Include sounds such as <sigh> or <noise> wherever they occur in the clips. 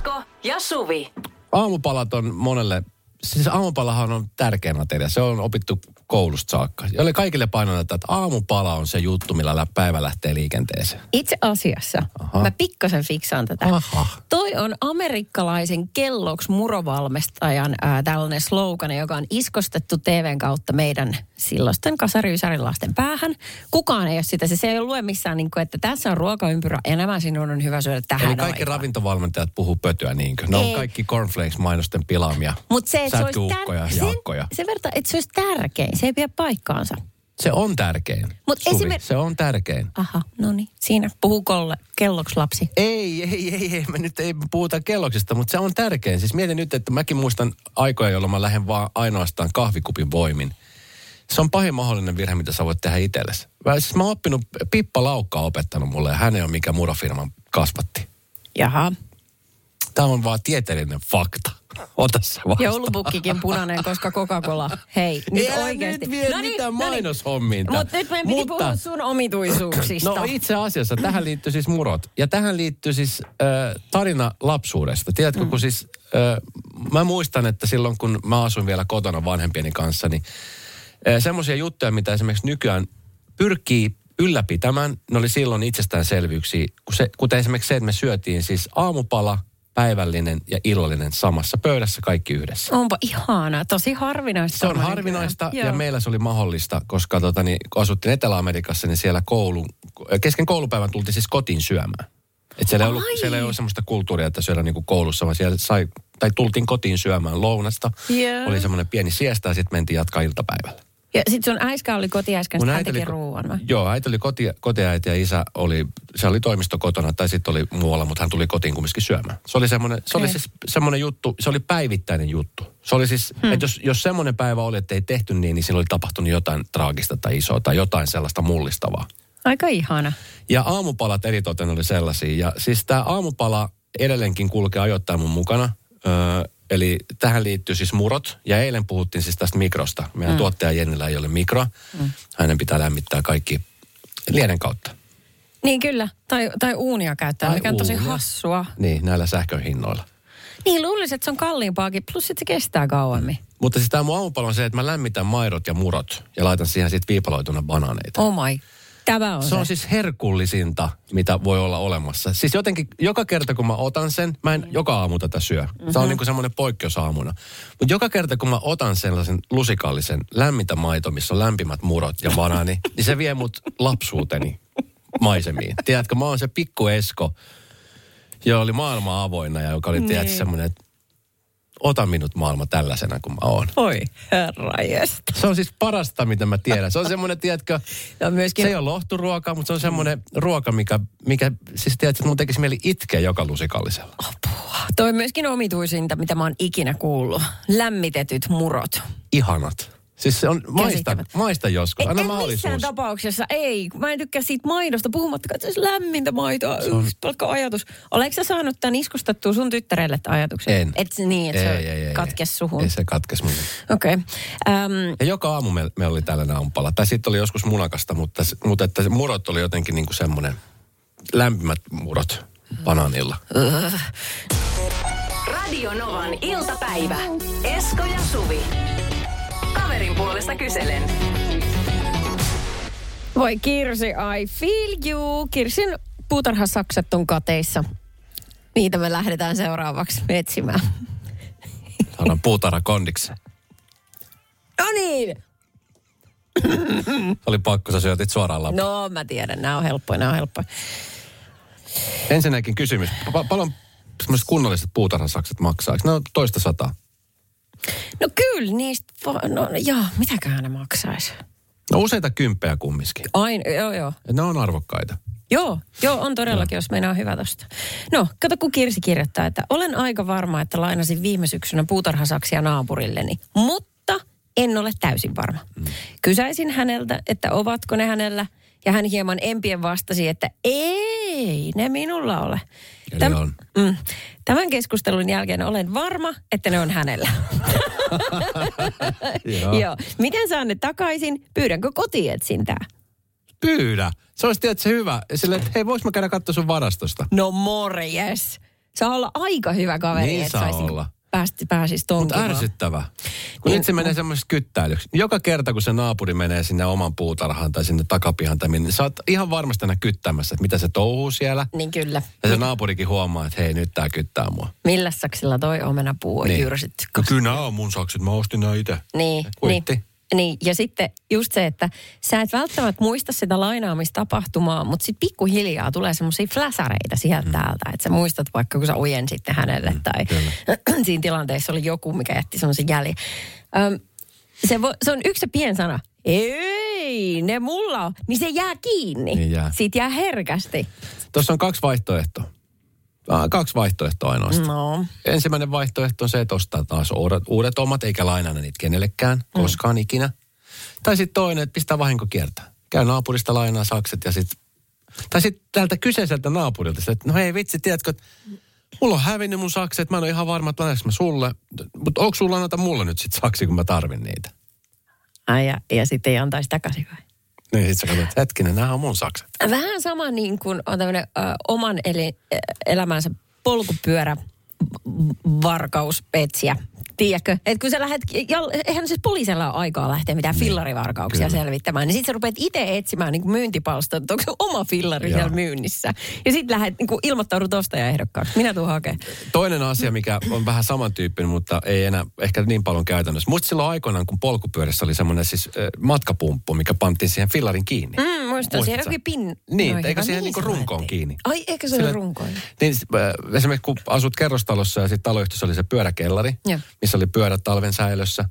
Esko ja Suvi. Aamupalat on monelle, siis aamupalahan on tärkeä ateria. Se on opittu koulusta saakka. Jolle kaikille painotetaan, että aamupala on se juttu, millä lä- päivä lähtee liikenteeseen. Itse asiassa, Aha. mä pikkasen fiksaan tätä. Aha. Toi on amerikkalaisen kelloks murovalmistajan ää, tällainen slogan, joka on iskostettu TVn kautta meidän silloisten kasariysärin lasten päähän. Kukaan ei ole sitä, se, se ei ole lue missään, niin kuin, että tässä on ruokaympyrä ja nämä sinun on hyvä syödä tähän Eli kaikki aikaan. ravintovalmentajat puhuu pötyä niinkö? Ne Ei. on kaikki cornflakes-mainosten pilaamia. Mutta se, se olisi tär- jaakkoja. se, se verta, että se olisi tärkein, se ei pidä paikkaansa. Se on tärkein. Mut Suvi, esimer- Se on tärkein. Aha, no niin, siinä puhuu kolle, kelloks lapsi. Ei, ei, ei, ei, me nyt ei puhuta kelloksista, mutta se on tärkein. Siis mietin nyt, että mäkin muistan aikoja, jolloin mä lähden vaan ainoastaan kahvikupin voimin. Se on pahin mahdollinen virhe, mitä sä voit tehdä itsellesi. Mä, siis mä oon oppinut, Pippa Laukka on opettanut mulle ja hän ole mikä murofirman kasvatti. Jaha. Tämä on vaan tieteellinen fakta. Ota se vastaan. Joulupukkikin punainen, koska Coca-Cola. Hei, nyt Älä oikeasti. nyt vie mitään mainoshommiin tää. Mutta nyt meidän piti Mutta- puhua sun omituisuuksista. No itse asiassa tähän liittyy siis murot. Ja tähän liittyy siis äh, tarina lapsuudesta. Tiedätkö, kun siis äh, mä muistan, että silloin kun mä asuin vielä kotona vanhempieni kanssa, niin äh, semmoisia juttuja, mitä esimerkiksi nykyään pyrkii ylläpitämään, ne oli silloin itsestäänselvyyksiä, kuten esimerkiksi se, että me syötiin siis aamupala, päivällinen ja illallinen samassa pöydässä kaikki yhdessä. Onpa ihana, tosi harvinaista. Se on harvinaista ja Joo. meillä se oli mahdollista, koska tota, niin, kun asuttiin Etelä-Amerikassa, niin siellä koulu, kesken koulupäivän tultiin siis kotiin syömään. Et siellä, ei ollut, Ai. siellä ei ollut semmoista kulttuuria, että syödään niin koulussa, vaan siellä sai, tai tultiin kotiin syömään lounasta. Joo. Oli semmoinen pieni siesta ja sitten mentiin jatkaa iltapäivällä. Ja sit sun äiskä oli kotiäiskä, Mun hän teki oli- vai? Joo, äiti oli koti, kotiäiti ja isä oli, se oli toimisto kotona tai sitten oli muualla, mutta hän tuli kotiin kumminkin syömään. Se oli semmoinen, se oli Okei. siis semmoinen juttu, se oli päivittäinen juttu. Se oli siis, hmm. että jos, jos semmoinen päivä oli, että ei tehty niin, niin siinä oli tapahtunut jotain traagista tai isoa tai jotain sellaista mullistavaa. Aika ihana. Ja aamupalat eritoten oli sellaisia. Ja siis tämä aamupala edelleenkin kulkee ajoittain mun mukana. Öö, eli tähän liittyy siis murot. Ja eilen puhuttiin siis tästä mikrosta. Meidän mm. tuottaja Jennillä ei ole mikro. Mm. Hänen pitää lämmittää kaikki lieden kautta. Niin kyllä, tai, tai uunia käyttää, Tai mikä on tosi uunia. hassua. Niin, näillä sähkön hinnoilla. Niin luulisin, että se on kalliimpaakin, plus sitten se kestää kauemmin. Mutta siis tämä mun aamupala on se, että mä lämmitän maidot ja murot ja laitan siihen sitten viipaloituna banaaneita. Oh my, tämä on Se se. on siis herkullisinta, mitä voi olla olemassa. Siis jotenkin joka kerta, kun mä otan sen, mä en joka aamu tätä syö. Mm-hmm. Se on niin kuin semmoinen poikkeusaamuna. Mutta joka kerta, kun mä otan sellaisen lusikallisen lämmintä maito, missä on lämpimät murot ja banaani, <laughs> niin se vie mut lapsuuteni maisemiin. Tiedätkö, mä oon se pikku Esko, joka oli maailma avoinna ja joka oli, niin. tiedätkö, semmoinen, että ota minut maailma tällaisena kuin mä oon. Oi herra jästä. Se on siis parasta, mitä mä tiedän. Se on semmoinen, tiedätkö, Ja myöskin se ei ole lohturuoka, mutta se on semmoinen ruoka, mikä, mikä siis tiedät, että mun tekisi mieli itkeä joka lusikallisella. Toi on myöskin omituisinta, mitä mä oon ikinä kuullut. Lämmitetyt murot. Ihanat. Siis se on, maista, maista joskus, En, anna en mahdollisuus. missään tapauksessa, ei. Mä en tykkää siitä maidosta, puhumattakaan, että se olisi lämmintä maitoa. On... Pelkkä ajatus. Oletko sä saanut tämän iskustettua sun tyttärelle tämän ajatuksen? En. Et se niin, että se katkes suhun. Ei se katkes mun. Okei. Okay. Um, Ja joka aamu me, me oli tällainen aamupala. Tai sitten oli joskus munakasta, mutta, se- mutta että se murot oli jotenkin niin kuin semmoinen lämpimät murot banaanilla. Radio Novan iltapäivä. Esko ja Suvi. Kaverin puolesta kyselen. voi Kirsi, I feel you. Kirsin puutarhasakset on kateissa. Niitä me lähdetään seuraavaksi etsimään. Saadaan puutarha kondiksi. No niin. Oli pakko, sä syötit suoraan lappu. No mä tiedän, nämä on helppoja, nämä on helppoja. Ensinnäkin kysymys. Pa- paljon semmoiset kunnolliset puutarhasakset maksaa? Eikö ne ole toista sataa? No kyllä, niistä, no joo, mitäköhän ne maksaisi? No useita kymppejä kumminkin. Aina, joo joo. Et ne on arvokkaita. Joo, joo, on todellakin, jos meinaa hyvä tosta. No, kato kun Kirsi kirjoittaa, että olen aika varma, että lainasin viime syksynä puutarhasaksia naapurilleni, mutta en ole täysin varma. Mm. Kysäisin häneltä, että ovatko ne hänellä, ja hän hieman empien vastasi, että ei, ne minulla ole. Eli on. Mm, tämän keskustelun jälkeen olen varma, että ne on hänellä. <laughs> Joo. Joo. Miten saan ne takaisin? Pyydänkö kotietsintää? Pyydä. Se olisi tietysti hyvä. Sille, että hei, vois mä käydä katsoa sun varastosta. No morjes. Saa olla aika hyvä kaveri, Niin että saisi olla. Päästi, pääsis Mutta tonkimaan. ärsyttävä. Kun Niin, nyt se menee semmoisessa kyttäilyksi. Joka kerta, kun se naapuri menee sinne oman puutarhaan tai sinne takapihan tai minne, niin sä oot ihan varmasti aina kyttämässä, että mitä se touhuu siellä. Niin kyllä. Ja se naapurikin huomaa, että hei, nyt tää kyttää mua. Millä saksilla toi omenapuu on Niin. jyrsitty? No kyllä nämä on mun sakset, mä ostin nämä itse. Niin, Kuitti. niin, niin, ja sitten just se, että sä et välttämättä muista sitä lainaamistapahtumaa, mutta sitten pikkuhiljaa tulee semmoisia fläsäreitä sieltä mm. täältä. Että sä muistat vaikka, kun sä ojen sitten hänelle mm, tai <clears throat> siinä tilanteessa oli joku, mikä jätti semmoisen jäljen. Öm, se, vo, se on yksi se pien sana. Ei, ne mulla on. Niin se jää kiinni. Niin jää. Siitä jää herkästi. Tuossa on kaksi vaihtoehtoa. Ah, Kaksi vaihtoehtoa ainoastaan. No. Ensimmäinen vaihtoehto on se, että ostaa taas uudet, uudet omat, eikä lainana niitä kenellekään, Mm. koskaan ikinä. Tai sitten toinen, että pistää vahinko kiertää. Käy naapurista lainaa sakset ja sitten... Tai sitten tältä kyseiseltä naapurilta, että no hei vitsi, tiedätkö, että mulla on hävinnyt mun sakset, mä en ole ihan varma, että mä sulle. Mutta onko sulla lainata mulle nyt sitten saksi, kun mä tarvin niitä? Ai ja, ja sitten ei antaisi takaisin vai? Niin sit sä katsot, hetkinen, nämä on mun sakset. Vähän sama niin kuin on tämmöinen ö, oman eli, ä, elämänsä polkupyörä varkauspetsijä. Tiedätkö? Että kun sä lähdet, eihän siis poliisilla ole aikaa lähteä mitään fillarivarkauksia kyllä. selvittämään, niin sit sä rupeat itse etsimään niin myyntipalstaa, että onko se oma fillari Joo. siellä myynnissä. Ja sit lähdet niin ilmoittaudut ostajaehdokkaaksi. Minä tuun hakemaan. Toinen asia, mikä on vähän samantyyppinen, mutta ei enää ehkä niin paljon käytännössä. Muista silloin aikoinaan, kun polkupyörässä oli semmoinen siis äh, matkapumppu, mikä pantiin siihen fillarin kiinni. Mm, muistan, sä? jokin pin... Niin, Noin, eikö siihen niinku se runkoon kiinni? Ai, eikö se ole runkoon? Niin äh, esimerkiksi kun asut kerrostalossa ja sitten taloyhtiössä oli se pyöräkellari, Joo. Missä oli pyörät talven säilössä.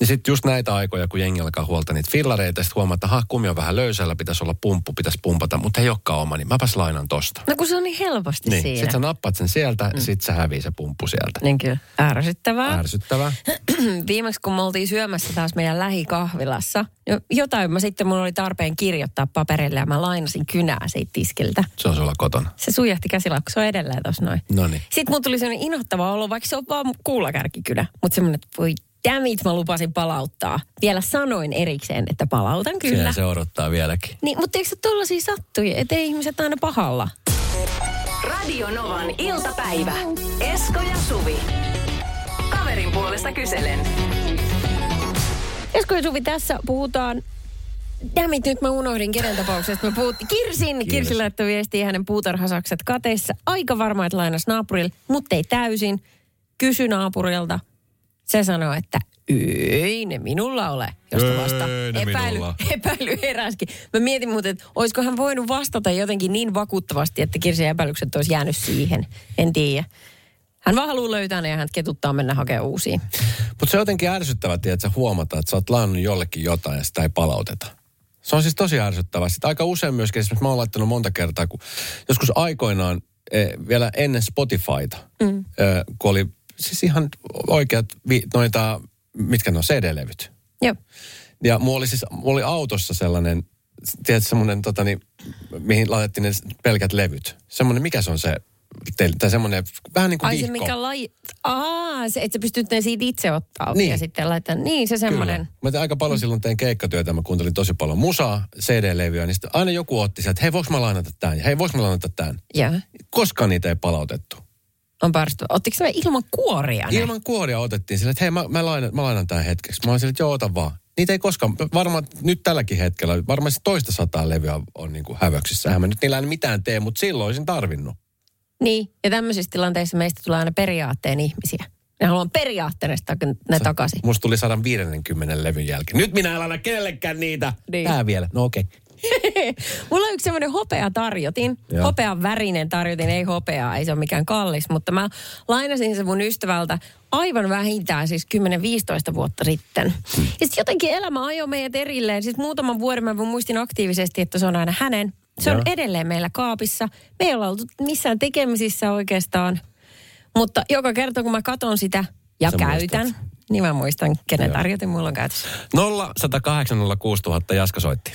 Niin sitten just näitä aikoja, kun jengi alkaa huolta niitä fillareita, sitten huomaa, että ha, kumi on vähän löysällä, pitäisi olla pumppu, pitäisi pumpata, mutta ei olekaan oma, niin mäpäs lainan tosta. No kun se on niin helposti Niin, siinä. sitten sä nappat sen sieltä, mm. sitten se hävii se pumppu sieltä. Niin kyllä. Ärsyttävää. Ärsyttävää. <clears throat> viimeksi kun me oltiin syömässä taas meidän lähikahvilassa, jo- jotain mä sitten mun oli tarpeen kirjoittaa paperille ja mä lainasin kynää siitä tiskiltä. Se on sulla kotona. Se sujahti on edelleen tuossa noin. No niin. Sitten mun tuli sellainen inhottava olo, vaikka se on vaan kuulakärkikynä. Mutta semmoinen, että voi dammit, mä lupasin palauttaa. Vielä sanoin erikseen, että palautan kyllä. Siellä se odottaa vieläkin. Niin, mutta eikö se tollasia sattui, ettei ihmiset aina pahalla? Radio Novan iltapäivä. Esko ja Suvi. Kaverin puolesta kyselen. Esko ja Suvi, tässä puhutaan Dammit, nyt mä unohdin kenen tapauksesta. Me puhuttiin Kirsin. Kirsi laittoi viestiä hänen puutarhasakset kateissa. Aika varma, että lainas naapurille, mutta ei täysin. Kysy naapurilta. Se sanoi, että ei ne minulla ole, josta Ei vasta epäily, minulla. <laughs> epäily heräskin. Mä mietin muuten, että olisiko hän voinut vastata jotenkin niin vakuuttavasti, että Kirsin epäilykset olisi jäänyt siihen. En tiedä. Hän vaan haluaa löytää ne ja hän ketuttaa mennä hakemaan uusia. Mutta se on jotenkin ärsyttävää, että sä huomata, että sä oot lainannut jollekin jotain ja sitä ei palauteta. Se on siis tosi ärsyttävää. Sitten aika usein myöskin, esimerkiksi mä oon laittanut monta kertaa, kun joskus aikoinaan, eh, vielä ennen Spotifyta, mm. eh, kun oli siis ihan oikeat vi, noita, mitkä ne on, CD-levyt. Joo. Ja mulla oli siis, mulla oli autossa sellainen, tiedätkö, semmoinen, tota, niin, mihin laitettiin ne pelkät levyt. Semmoinen, mikä se on se, teille, tai semmoinen, vähän niin kuin Ai se vihko. mikä laji... Aa, se, että sä pystyt ne siitä itse ottaa Niin. ja sitten laittaa. Niin, se semmoinen. Kyllä. Mä tein aika paljon silloin tein keikkatyötä, mä kuuntelin tosi paljon musaa, CD-levyä, niin sitten aina joku otti sieltä, että hei, voiko mä lainata tämän? Hei, voiko mä lainata tämän? Joo. Koskaan niitä ei palautettu. On päästy. Ottiko se ilman kuoria ne? Ilman kuoria otettiin sille, että hei, mä, mä, lainan, mä lainan tämän hetkeksi. Mä olin sille, että joo, ota vaan. Niitä ei koskaan, varmaan nyt tälläkin hetkellä, varmaan se toista sataa levyä on, niin kuin hävöksissä. Eihän mä nyt niillä mitään tee, mutta silloin olisin tarvinnut. Niin, ja tämmöisissä tilanteissa meistä tulee aina periaatteen ihmisiä. Ne haluan periaatteesta ne takaisin. Musta tuli 150 levyn jälkeen. Nyt minä en laina kenellekään niitä. Niin. Tää vielä. No okei. Okay. <laughs> Mulla on yksi semmoinen hopea tarjotin. Joo. Hopean värinen tarjotin, ei hopeaa, ei se ole mikään kallis. Mutta mä lainasin sen mun ystävältä aivan vähintään siis 10-15 vuotta sitten. Hmm. Ja sitten jotenkin elämä ajoi meidät erilleen. Siis muutaman vuoden mä muistin aktiivisesti, että se on aina hänen. Se on Joo. edelleen meillä kaapissa. Me ei olla oltu missään tekemisissä oikeastaan. Mutta joka kerta, kun mä katon sitä ja Sä käytän, muistat. niin mä muistan, kenen Joo. tarjotin mulla on käytössä. 0 108 06000 Jaska soitti.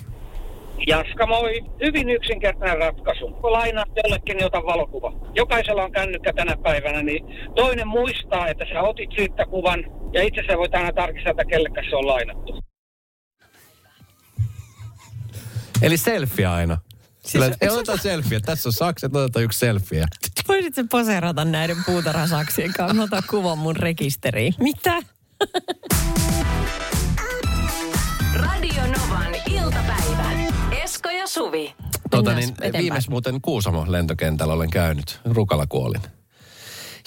Jaska, moi. Hyvin yksinkertainen ratkaisu. Kun lainaat jollekin, niin ota valokuva. Jokaisella on kännykkä tänä päivänä, niin toinen muistaa, että sä otit siitä kuvan, ja itse sä voit aina tarkistaa, että kellekäs se on lainattu. Eli selfie aina. Sillä, siis, ei oteta selfie. Tässä on sakset, otetaan yksi selfie. Voisit se poseerata näiden puutarhasaksien kanssa? Mä otan kuvan mun rekisteriin. Mitä? Radio Novan iltapäivä. Suvi. Tuota, niin, viimeis muuten Kuusamo lentokentällä olen käynyt. Rukalla kuolin.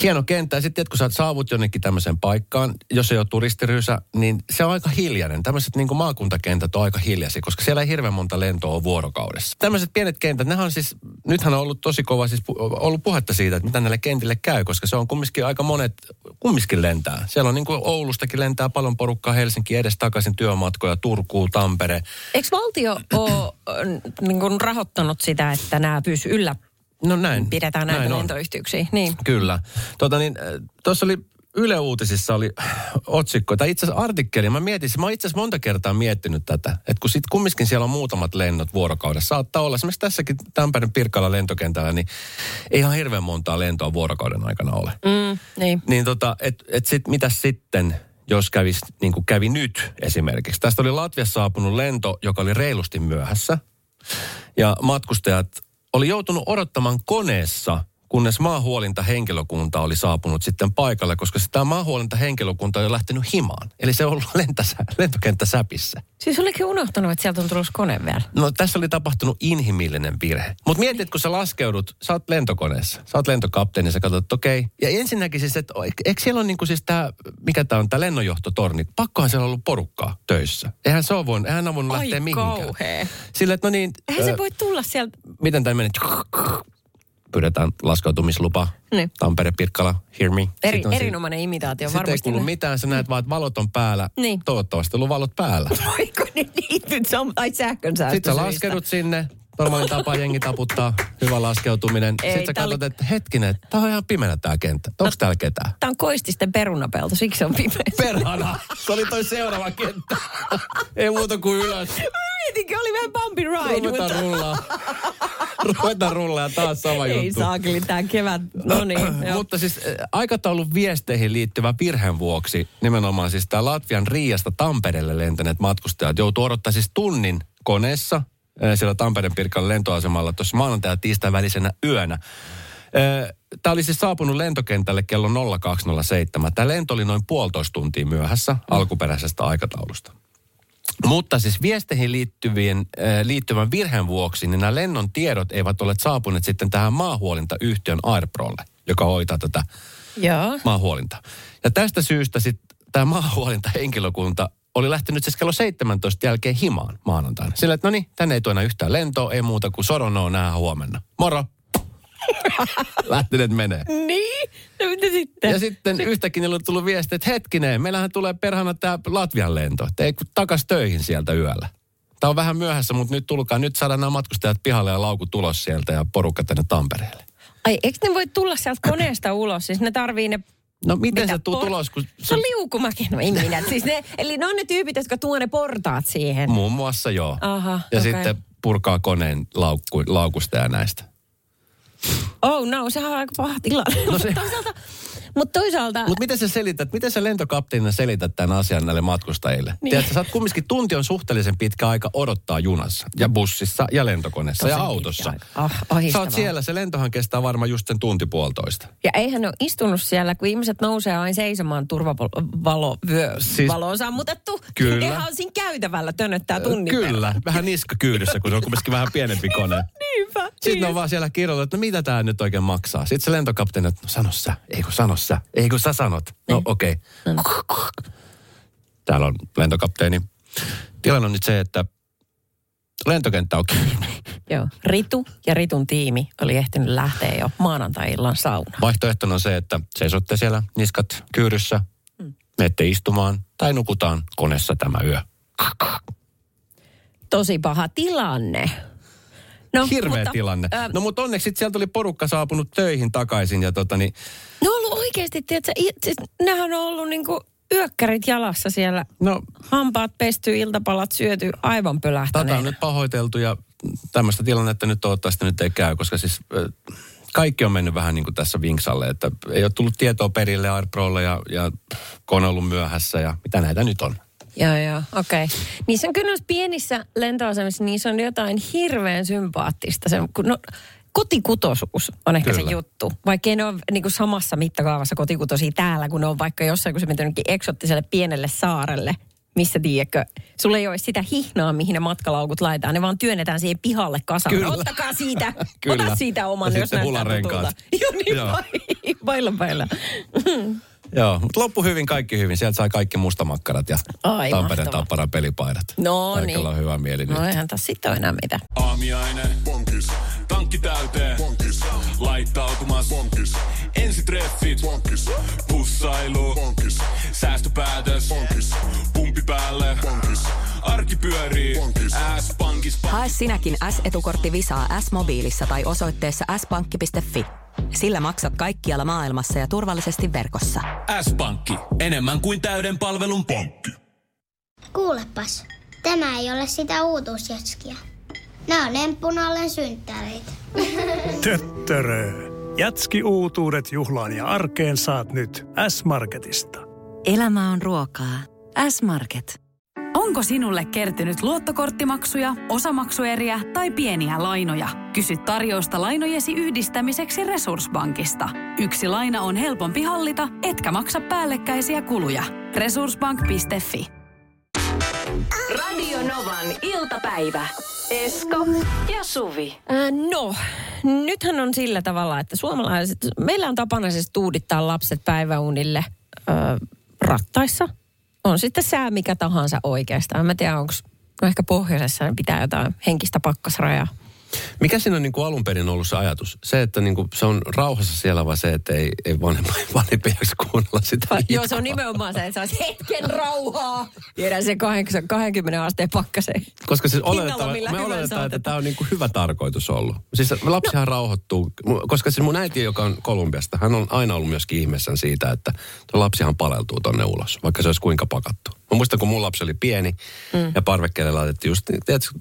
Hieno kenttä. Ja sitten kun sä saavut jonnekin tämmöiseen paikkaan, jos ei ole turistiryysä, niin se on aika hiljainen. Tämmöiset niin maakuntakentät on aika hiljaisia, koska siellä ei hirveän monta lentoa ole vuorokaudessa. Tämmöiset pienet kentät, nehän on siis, nythän on ollut tosi kova siis ollut puhetta siitä, että mitä näille kentille käy, koska se on kumminkin aika monet, kumminkin lentää. Siellä on niin kuin Oulustakin lentää paljon porukkaa Helsinki edes takaisin työmatkoja, Turkuun, Tampere. Eikö valtio ole niin rahoittanut sitä, että nämä pysyy yllä? No näin. Pidetään näitä näin lentoyhteyksiä. Niin. Kyllä. Tota niin, tuossa oli Yle Uutisissa oli otsikko, tai itse asiassa artikkeli. Mä mietin, mä itse asiassa monta kertaa miettinyt tätä, että kun sit kumminkin siellä on muutamat lennot vuorokaudessa, saattaa olla, esimerkiksi tässäkin Tampereen Pirkkalan lentokentällä, niin ei ihan hirveän montaa lentoa vuorokauden aikana ole. Mm, niin. Niin tota, et, et sit, mitä sitten, jos kävis, niin kuin kävi nyt esimerkiksi. Tästä oli Latviassa saapunut lento, joka oli reilusti myöhässä. Ja matkustajat oli joutunut odottamaan koneessa, kunnes maahuolinta henkilökunta oli saapunut sitten paikalle, koska sitä maahuolinta henkilökunta oli lähtenyt himaan. Eli se on ollut lentäsä, lentokenttä säpissä. Siis oliko unohtanut, että sieltä on tulossa kone vielä? No tässä oli tapahtunut inhimillinen virhe. Mutta mietit, kun sä laskeudut, sä oot lentokoneessa, sä oot lentokapteeni, sä katsot, että okei. Ja ensinnäkin siis, että eikö- siellä ole niinku siis tämä, mikä tämä on, tämä lennonjohtotorni. Pakkohan siellä on ollut porukkaa töissä. Eihän se ole voinut, eihän ole voinut Ai lähteä mihinkään. kauhea. Sillä, että no niin, Eihän ö, se voi tulla sieltä. miten tämä meni? Pyydetään laskeutumislupa. Niin. Tampere, Pirkkala, hear me. Eri, Sitten erinomainen imitaatio Sitten ei varmasti. kuulu mitään, sä näet vaan, että valot on päällä. Niin. Toivottavasti on valot päällä. <laughs> Voiko ne liittyä? Se on, ai sähkön Sitten sä laskeudut sinne. Normaalin tapa jengi taputtaa. Hyvä laskeutuminen. Ei, Sitten sä tää oli- katsot, että hetkinen, tää on ihan pimeä tää kenttä. Onko täällä ketään? Tämä on koististen perunapelto, siksi on pimeä. Perhana! Se oli toi seuraava kenttä. Ei muuta kuin ylös. Mietinkin, oli vähän bumpy ride. Ruvetaan mutta- rullaa. Ruvetaan rullaa taas sama Ei juttu. saakeli, tämä kevät. No niin. <clears throat> Mutta siis äh, aikataulun viesteihin liittyvä virheen vuoksi nimenomaan siis tämä Latvian Riasta Tampereelle lentäneet matkustajat joutuu odottaa siis tunnin koneessa siellä Tampereen Pirkan lentoasemalla tuossa maanantai- ja tiistain välisenä yönä. Tämä oli siis saapunut lentokentälle kello 0207. Tämä lento oli noin puolitoista tuntia myöhässä alkuperäisestä aikataulusta. Mutta siis viesteihin liittyvien, liittyvän virheen vuoksi, niin nämä lennon tiedot eivät ole saapuneet sitten tähän maahuolintayhtiön Airprolle, joka hoitaa tätä Joo. maahuolinta. Ja tästä syystä sitten tämä maahuolintahenkilökunta oli lähtenyt siis kello 17 jälkeen himaan maanantaina. Sillä, että no niin, tänne ei enää yhtään lentoa, ei muuta kuin soronoo nää huomenna. Moro! <laughs> Lähteneet menee. Niin? No mitä sitten? Ja sitten yhtäkkiä niillä on tullut viesti, että hetkinen, meillähän tulee perhana tämä Latvian lento. Että ei kun takas töihin sieltä yöllä. Tämä on vähän myöhässä, mutta nyt tulkaa. Nyt saadaan nämä matkustajat pihalle ja lauku tulos sieltä ja porukka tänne Tampereelle. Ai, eikö ne voi tulla sieltä koneesta ulos? Siis ne tarvii ne... No miten mitä, se tuu por- tulos, kun Se on liukumäki. No ei minä. Siis ne, eli ne on ne tyypit, jotka tuo ne portaat siihen. Muun muassa joo. Aha, ja okei. sitten purkaa koneen laukku, laukusta ja näistä. Oh no, sehän on aika paha tilanne. No se- toisaalta, mutta toisaalta... Mutta miten sä selität, miten sä lentokapteenina selität tämän asian näille matkustajille? Niin. Niin. Tiedätkö, sä oot kumminkin tunti on suhteellisen pitkä aika odottaa junassa ja bussissa ja lentokoneessa Tosi ja autossa. Ah, Sä oot siellä, se lentohan kestää varmaan just sen tunti puolitoista. Ja eihän ole istunut siellä, kun ihmiset nousee aina seisomaan turvavalo, vyö, siis, Siis- valo on sammutettu. Kyllä. Nehän on siinä käytävällä tönöttää tunnin Kyllä, vähän niska kyydyssä, kun se on kumminkin vähän pienempi kone. <laughs> Niinpä. Sitten ne on vaan siellä kirjoilla, että no mitä tämä nyt oikein maksaa. Sitten se lentokapteeni, että no sano sä, ei kun sano sä, ei kun sä sanot. No okei. Okay. Täällä on lentokapteeni. Tilanne on nyt se, että lentokenttä on kiinni. <laughs> Joo. Ritu ja Ritun tiimi oli ehtinyt lähteä jo maanantai-illan saunaan. Vaihtoehtona on se, että seisotte siellä niskat kyyryssä, Mm. menette istumaan tai nukutaan koneessa tämä yö. Tosi paha tilanne. No, Hirveä mutta, tilanne. ä, no mutta onneksi sit sieltä oli porukka saapunut töihin takaisin ja tota niin, Ne on ollut oikeasti, tiedätkö, siis nehän on ollut niinku yökkärit jalassa siellä. no Hampaat pesty, iltapalat syöty, aivan tätä on nyt pahoiteltu ja tämmöistä tilannetta nyt toivottavasti nyt ei käy, koska siis kaikki on mennyt vähän niin kuin tässä vinksalle, että ei ole tullut tietoa perille Airprolle ja, ja kone on ollut myöhässä ja mitä näitä nyt on. Joo, joo, okei. Okay. Niissä on kyllä pienissä lentoasemissa, niissä on jotain hirveän sympaattista. Se, kun, no, kotikutosuus on ehkä Kyllä. se juttu. Vaikka ne ole niin kuin samassa mittakaavassa kotikutosia täällä, kun ne on vaikka jossain, kun se menee jonnekin eksottiselle pienelle saarelle, missä tiedätkö, sulla ei ole sitä hihnaa, mihin ne matkalaukut laitetaan. Ne vaan työnnetään siihen pihalle kasaan. Kyllä. Ottakaa siitä, <laughs> Kyllä. ota siitä oman, Ja jos näyttää tutulta. <laughs> Joo, niin Joo. vai- <laughs> bailla, bailla. <clears throat> Joo, mutta loppu hyvin, kaikki hyvin. Sieltä sai kaikki mustamakkarat ja Ai, Tampereen mahtavaa. tappara pelipaidat. No Kaikilla niin. on hyvä mieli nyt. No eihän tässä sitten ole enää mitään. Aamiainen. Bonkis. Tankki täyteen. Bonkis. Laittautumas. Bonkis. Ensitreffit. Bonkis. Pussailu. Bonkis. Säästöpäätös. Bonkis. Pumpi päälle. Bonkis. Arki pyörii. S-pankis. Hae sinäkin S-etukortti Visaa S-mobiilissa tai osoitteessa s-pankki.fi. Sillä maksat kaikkialla maailmassa ja turvallisesti verkossa. S-pankki. Enemmän kuin täyden palvelun pankki. Kuulepas, tämä ei ole sitä uutuusjatskia. Nämä on emppunallen synttäreitä. <laughs> Töttörö. Jatski uutuudet juhlaan ja arkeen saat nyt S-Marketista. Elämä on ruokaa. S-Market. Onko sinulle kertynyt luottokorttimaksuja, osamaksueriä tai pieniä lainoja? Kysy tarjousta lainojesi yhdistämiseksi Resurssbankista. Yksi laina on helpompi hallita, etkä maksa päällekkäisiä kuluja. Resurssbank.fi Radio Novan iltapäivä. Esko ja Suvi. Äh, no, nythän on sillä tavalla, että suomalaiset, meillä on tapana siis tuudittaa lapset päiväunille äh, rattaissa. On sitten sää mikä tahansa oikeastaan. Mä tiedän, onko no ehkä pohjoisessa niin pitää jotain henkistä pakkasrajaa. Mikä siinä on niin kuin alun perin ollut se ajatus? Se, että niin kuin se on rauhassa siellä vai se, että ei, ei vanhempi, <laughs> vanhempi jaksa kuunnella sitä Va- Joo, se on nimenomaan se, että saisi hetken rauhaa. Tiedän se 20 20 asteen pakkaseen. Koska siis oletetaan, me oletetaan, että tämä on niin kuin hyvä tarkoitus ollut. Siis lapsihan no. rauhoittuu, koska siis mun äiti, joka on Kolumbiasta, hän on aina ollut myöskin ihmeessään siitä, että lapsihan paleltuu tonne ulos, vaikka se olisi kuinka pakattu. Mä muistan, kun mun lapsi oli pieni mm. ja parvekkeelle laitettiin just, niin, tiedätkö,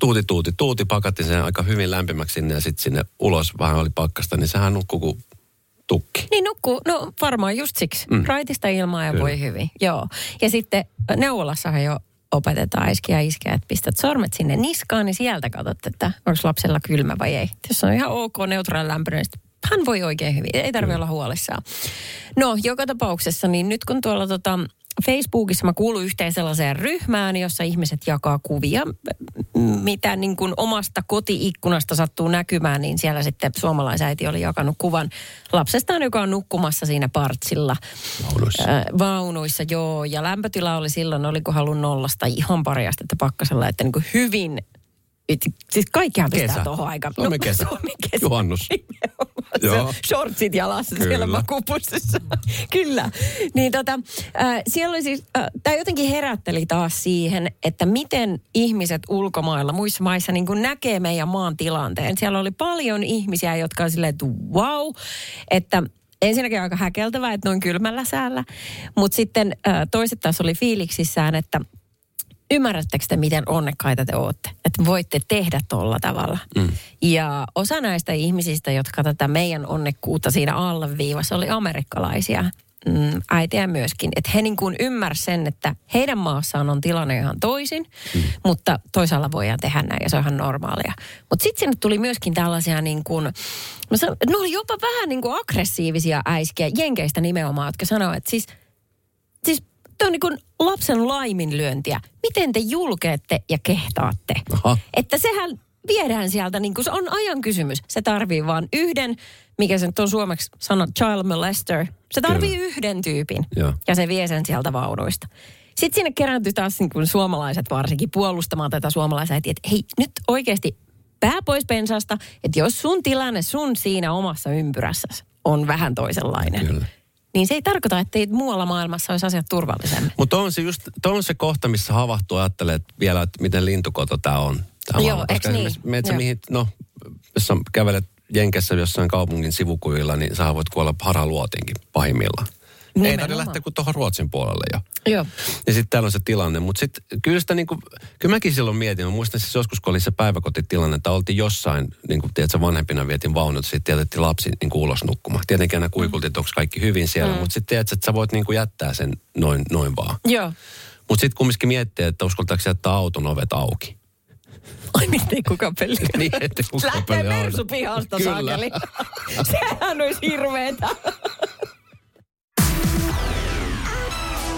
tuuti, tuuti, tuuti, pakattiin sen aika hyvin lämpimäksi sinne ja sitten sinne ulos vähän oli pakkasta, niin sehän nukkuu kuin tukki. Niin nukkuu, no varmaan just siksi. Mm. Raitista ilmaa ja Kyllä. voi hyvin. Joo. Ja sitten neuvolassahan jo opetetaan äiskiä ja iskeä, että pistät sormet sinne niskaan, niin sieltä katsot, että onko lapsella kylmä vai ei. Jos on ihan ok, neutraali lämpöinen, niin hän voi oikein hyvin. Ei tarvitse olla huolissaan. No, joka tapauksessa, niin nyt kun tuolla tota, Facebookissa mä kuulun yhteen sellaiseen ryhmään, jossa ihmiset jakaa kuvia, mitä niin kuin omasta kotiikkunasta sattuu näkymään, niin siellä sitten suomalaisäiti oli jakanut kuvan lapsestaan, joka on nukkumassa siinä partsilla. Vaunuissa. Äh, vaunuissa, joo. Ja lämpötila oli silloin, oliko halun nollasta ihan pari astetta pakkasella, että niin kuin hyvin, et, siis kaikkihan pistää Kesä. tuohon aikaan. Suomi kesä. Suomi kesä. Juhannus. <laughs> Joo. Joo. Shortsit jalassa Kyllä. siellä makupussissa. <laughs> Kyllä. Niin tota, äh, siellä oli siis, äh, tämä jotenkin herätteli taas siihen, että miten ihmiset ulkomailla, muissa maissa niin kuin näkee meidän maan tilanteen. Siellä oli paljon ihmisiä, jotka on silleen, että wow, että ensinnäkin aika häkeltävää, että noin kylmällä säällä. Mutta sitten äh, toiset taas oli fiiliksissään, että ymmärrättekö te, miten onnekkaita te olette? Että voitte tehdä tuolla tavalla. Mm. Ja osa näistä ihmisistä, jotka tätä meidän onnekkuutta siinä alleviivassa, oli amerikkalaisia mm, äitiä myöskin. Että he niin kuin ymmärsivät sen, että heidän maassaan on tilanne ihan toisin, mm. mutta toisaalla voidaan tehdä näin ja se on ihan normaalia. Mutta sitten sinne tuli myöskin tällaisia niin kuin, mä sanon, ne oli jopa vähän niin kuin aggressiivisia äiskiä, jenkeistä nimenomaan, jotka sanoivat, että siis Tuo on niin kuin lapsen laiminlyöntiä. Miten te julkeette ja kehtaatte? Aha. Että sehän viedään sieltä, niin kuin se on ajan kysymys. Se tarvii vain yhden, mikä se nyt on suomeksi sana child molester. Se tarvii Kyllä. yhden tyypin Joo. ja se vie sen sieltä vaunuista. Sitten sinne kerääntyi taas niin kuin suomalaiset varsinkin puolustamaan tätä suomalaisia, että hei nyt oikeasti pää pois pensasta, että jos sun tilanne sun siinä omassa ympyrässä on vähän toisenlainen, Kyllä. Niin se ei tarkoita, että ei muualla maailmassa olisi asiat turvallisemmin. Mutta on se just, on se kohta, missä havahtuu ja ajattelee että vielä, että miten lintukoto tämä on. Tää Joo, Koska niin? esimerkiksi meet sä Joo. mihin, no, jos kävelet Jenkessä jossain kaupungin sivukuvilla, niin sä voit kuolla haraluotiinkin pahimmillaan. Ei tarvitse Nimenomaan. lähteä kuin tuohon Ruotsin puolelle jo. Joo. Ja sitten täällä on se tilanne. Mutta sitten kyllä sitä niinku, kyllä mäkin silloin mietin, mä muistan siis joskus, kun oli se päiväkotitilanne, että oltiin jossain, niin kuin tiedätkö, vanhempina vietin vaunut, sitten jätettiin lapsi niin kuin ulos nukkumaan. Tietenkin aina kuikultiin, että onko kaikki hyvin siellä, mm. mutta sitten tiedätkö, että sä voit niin kuin jättää sen noin, noin vaan. Joo. Mutta sitten kumminkin miettiä, että uskaltaako jättää auton ovet auki. Ai niin, ei kukaan peli. <laughs> niin, ettei kukaan Lähtee. Mersu pihasta, saakeli. <laughs> Sehän olisi hirveetä. <laughs>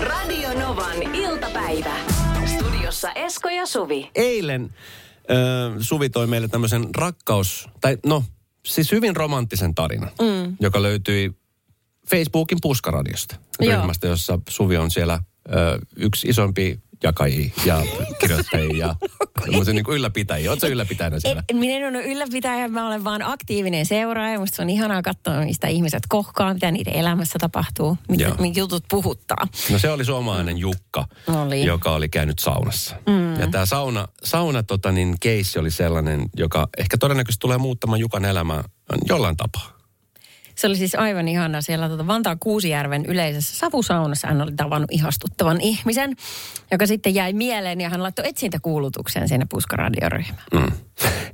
Radio Novan iltapäivä. Studiossa Esko ja Suvi. Eilen äh, Suvi toi meille tämmöisen rakkaus, tai no, siis hyvin romanttisen tarinan, mm. joka löytyi Facebookin Puskaradiosta, Joo. ryhmästä, jossa Suvi on siellä äh, yksi isompi jakajia ja <laughs> kirjoittajia ja <laughs> semmoisia niin ylläpitäjiä. Oletko ylläpitäjänä siellä? En, minä en ole ylläpitäjä, mä olen vaan aktiivinen seuraaja. Musta se on ihanaa katsoa, mistä ihmiset kohkaa, mitä niiden elämässä tapahtuu, mitä, jutut puhuttaa. No se oli suomalainen Jukka, Oli. joka oli käynyt saunassa. Mm. Ja tämä sauna, sauna tota, niin keissi oli sellainen, joka ehkä todennäköisesti tulee muuttamaan Jukan elämää jollain tapaa. Se oli siis aivan ihana siellä tuota Vantaan Kuusijärven yleisessä savusaunassa. Hän oli tavannut ihastuttavan ihmisen, joka sitten jäi mieleen ja hän laittoi etsintäkuulutuksen sinne Puskaradioryhmään. Mm.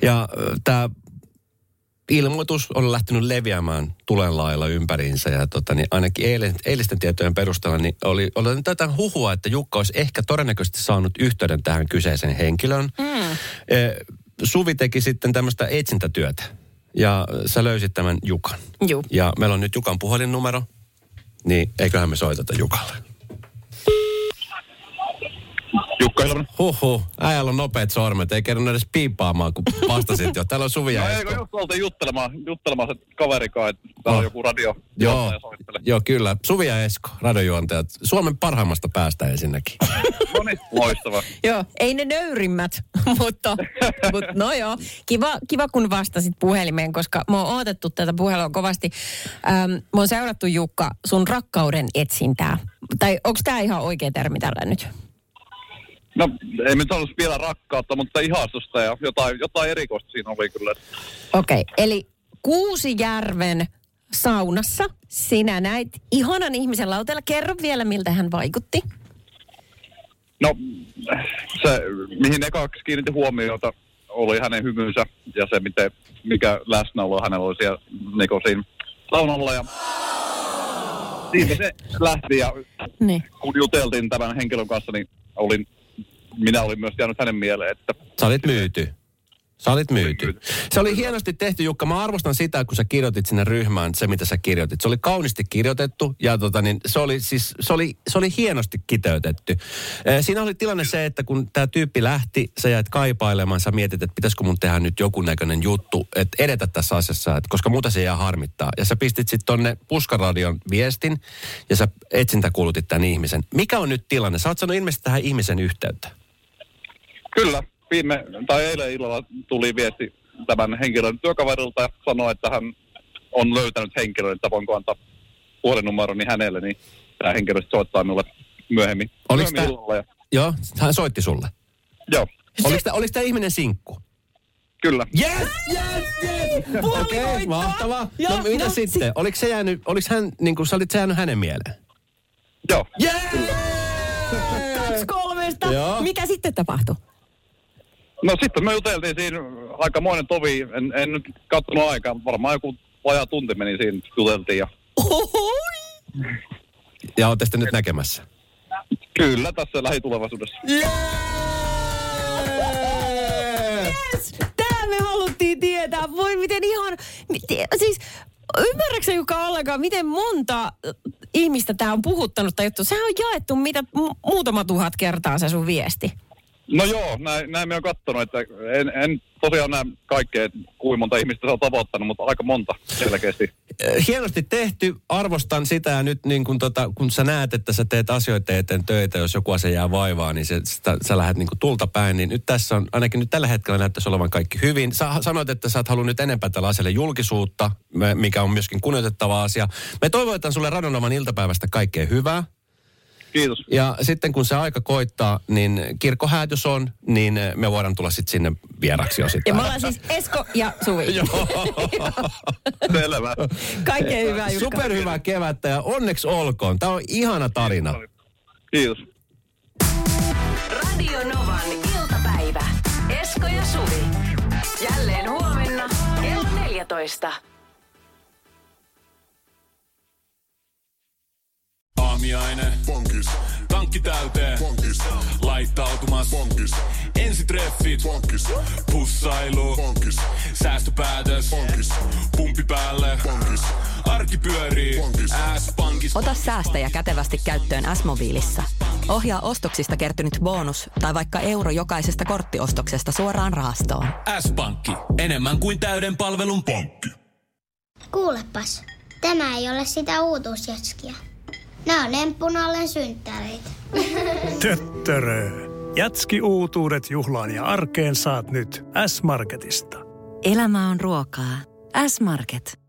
Ja tämä ilmoitus on lähtenyt leviämään tulen lailla ympäriinsä. Ja tota, niin ainakin eilen, eilisten tietojen perusteella niin oli, oli tätä huhua, että Jukka olisi ehkä todennäköisesti saanut yhteyden tähän kyseisen henkilön. Mm. Suvi teki sitten tämmöistä etsintätyötä. Ja sä löysit tämän Jukan. Juu. Ja meillä on nyt Jukan puhelinnumero. Niin eiköhän me soiteta Jukalle. Jukka Hilmanen. Huhhuh, äijällä on nopeat sormet, ei kerran edes piippaamaan, kun vastasit jo. Täällä on Suvi ja No Esko. eikö just oltiin juttelemaan, juttelemaan se kaverikaan, että täällä Oh. on joku radio. Joo, joo, kyllä. Suvi ja Esko, radiojuontajat. Suomen parhaimmasta päästä ensinnäkin. <laughs> No niin, loistavaa. Joo, ei ne nöyrimmät, <laughs> mutta, mutta no joo. Kiva, kiva, kun vastasit puhelimeen, koska mä oon odotettu tätä puhelua kovasti. Ähm, mä oon seurattu Jukka sun rakkauden etsintää. Tai onko tämä ihan oikea termi tällä nyt? No, ei nyt ollut vielä rakkautta, mutta ihastusta ja jotain, jotain erikoista siinä oli kyllä. Okei, okay, eli Kuusijärven saunassa sinä näit ihanan ihmisen lautella. Kerro vielä, miltä hän vaikutti. No, se, mihin ekaksi kiinnitti huomiota, oli hänen hymynsä ja se, miten, mikä läsnäolo hänellä oli siellä niin siinä saunalla. Ja siitä se lähti ja Niin. kun juteltiin tämän henkilön kanssa, niin olin, minä olin myös jäänyt hänen mieleen, että Sä olit myyty. Sä olit myyty. Se oli hienosti tehty, Jukka. Mä arvostan sitä, kun sä kirjoitit sinne ryhmään se, mitä sä kirjoitit. Se oli kauniisti kirjoitettu ja tota, niin se, oli siis, se, oli, se oli hienosti kiteytetty. Eh, Siinä oli tilanne se, että kun tämä tyyppi lähti, sä jäit kaipailemaan, sä mietit, että pitäisikö mun tehdä nyt joku näköinen juttu, että edetä tässä asiassa, että koska muuta se jää harmittaa. Ja sä pistit sitten tonne Puskaradion viestin ja sä etsintäkuulutit tämän ihmisen. Mikä on nyt tilanne? Sä oot saanut ilmeisesti tähän ihmisen yhteyttä. Kyllä, viime tai eilen illalla tuli viesti tämän henkilön työkaverilta ja sanoi, että hän on löytänyt henkilön, että voinko antaa puhelinnumeroni hänelle, niin tämä henkilö soittaa minulle myöhemmin. Oliko myöhemmin illalla ja, Joo, hän soitti sulle. Joo, Oliko tämä, oliko tämä ihminen sinkku? kyllä. Yes, yes, yes! Okei, okay, mahtavaa. No mitä no, sitten? Oliko se jäänyt, oliko hän, niin kuin sä olit se jäänyt hänen mieleen? Joo. Yes! Kaksi kolmesta. Joo. Mikä sitten tapahtui? No sitten me juteltiin siinä aikamoinen tovi, en, en nyt katsonut aikaa, varmaan joku vajaa tunti meni siinä, juteltiin ja Ja olette sitten nyt näkemässä. kyllä tässä lähitulevaisuudessa. Yes! Tää me haluttiin tietää. Voi miten ihan... miten- Siis ymmärrätkö Jukka ollenkaan, miten monta äh, ihmistä tämä on puhuttanut tai juttu? Sehän on jaettu mitä mu- muutama tuhat kertaa se sun viesti. No joo, näin, näin me on kattonut, että en, en tosiaan näe kaikkea, kuinka monta ihmistä se on tavoittanut, mutta aika monta selkeästi. Eh, Hienosti tehty, arvostan sitä ja nyt niin kun, tota, kun sä näet, että sä teet asioita eteen töitä, jos joku asia jää vaivaa, niin se, sitä, sä lähdet niin tulta päin, niin nyt tässä on, ainakin nyt tällä hetkellä näyttäisi olevan kaikki hyvin. Sä sanoit, että sä oot halunnut nyt enempää tällä asialle julkisuutta, mikä on myöskin kunnioitettava asia. Me toivotan sulle Radonovan iltapäivästä kaikkea hyvää. Kiitos. Ja sitten kun se aika koittaa, niin kirkkohäätys on, niin me voidaan tulla sitten sinne vieraksi jo Ja sitten. me ollaan siis Esko ja Suvi. <laughs> <laughs> Selvä. Kaikkea hyvää, Jukka. Superhyvää kevättä ja onneksi olkoon. Tämä on ihana tarina. Kiitos. Radio Novan iltapäivä. Esko ja Suvi. Jälleen huomenna kello 14. Aamiainen. Bonkis. Tankki täyteen. Bonkis. Laittautumas. Bonkis. Ensitreffit. Bonkis. Pussailu. Bonkis. Säästöpäätös. Bonkis. Pumpi päälle. Bonkis. Arki pyörii. Bonkis. S-pankis. Ota säästäjä kätevästi käyttöön S-mobiilissa. Ohjaa ostoksista kertynyt bonus tai vaikka euro jokaisesta korttiostoksesta suoraan rahastoon. S-pankki. Enemmän kuin täyden palvelun pankki. Kuulepas, tämä ei ole sitä uutuusjatskia. Nämä on emppunallen synttäreitä. <laughs> Töttörö. Jatski uutuudet juhlaan ja arkeen saat nyt S-Marketista. Elämä on ruokaa. S-Market.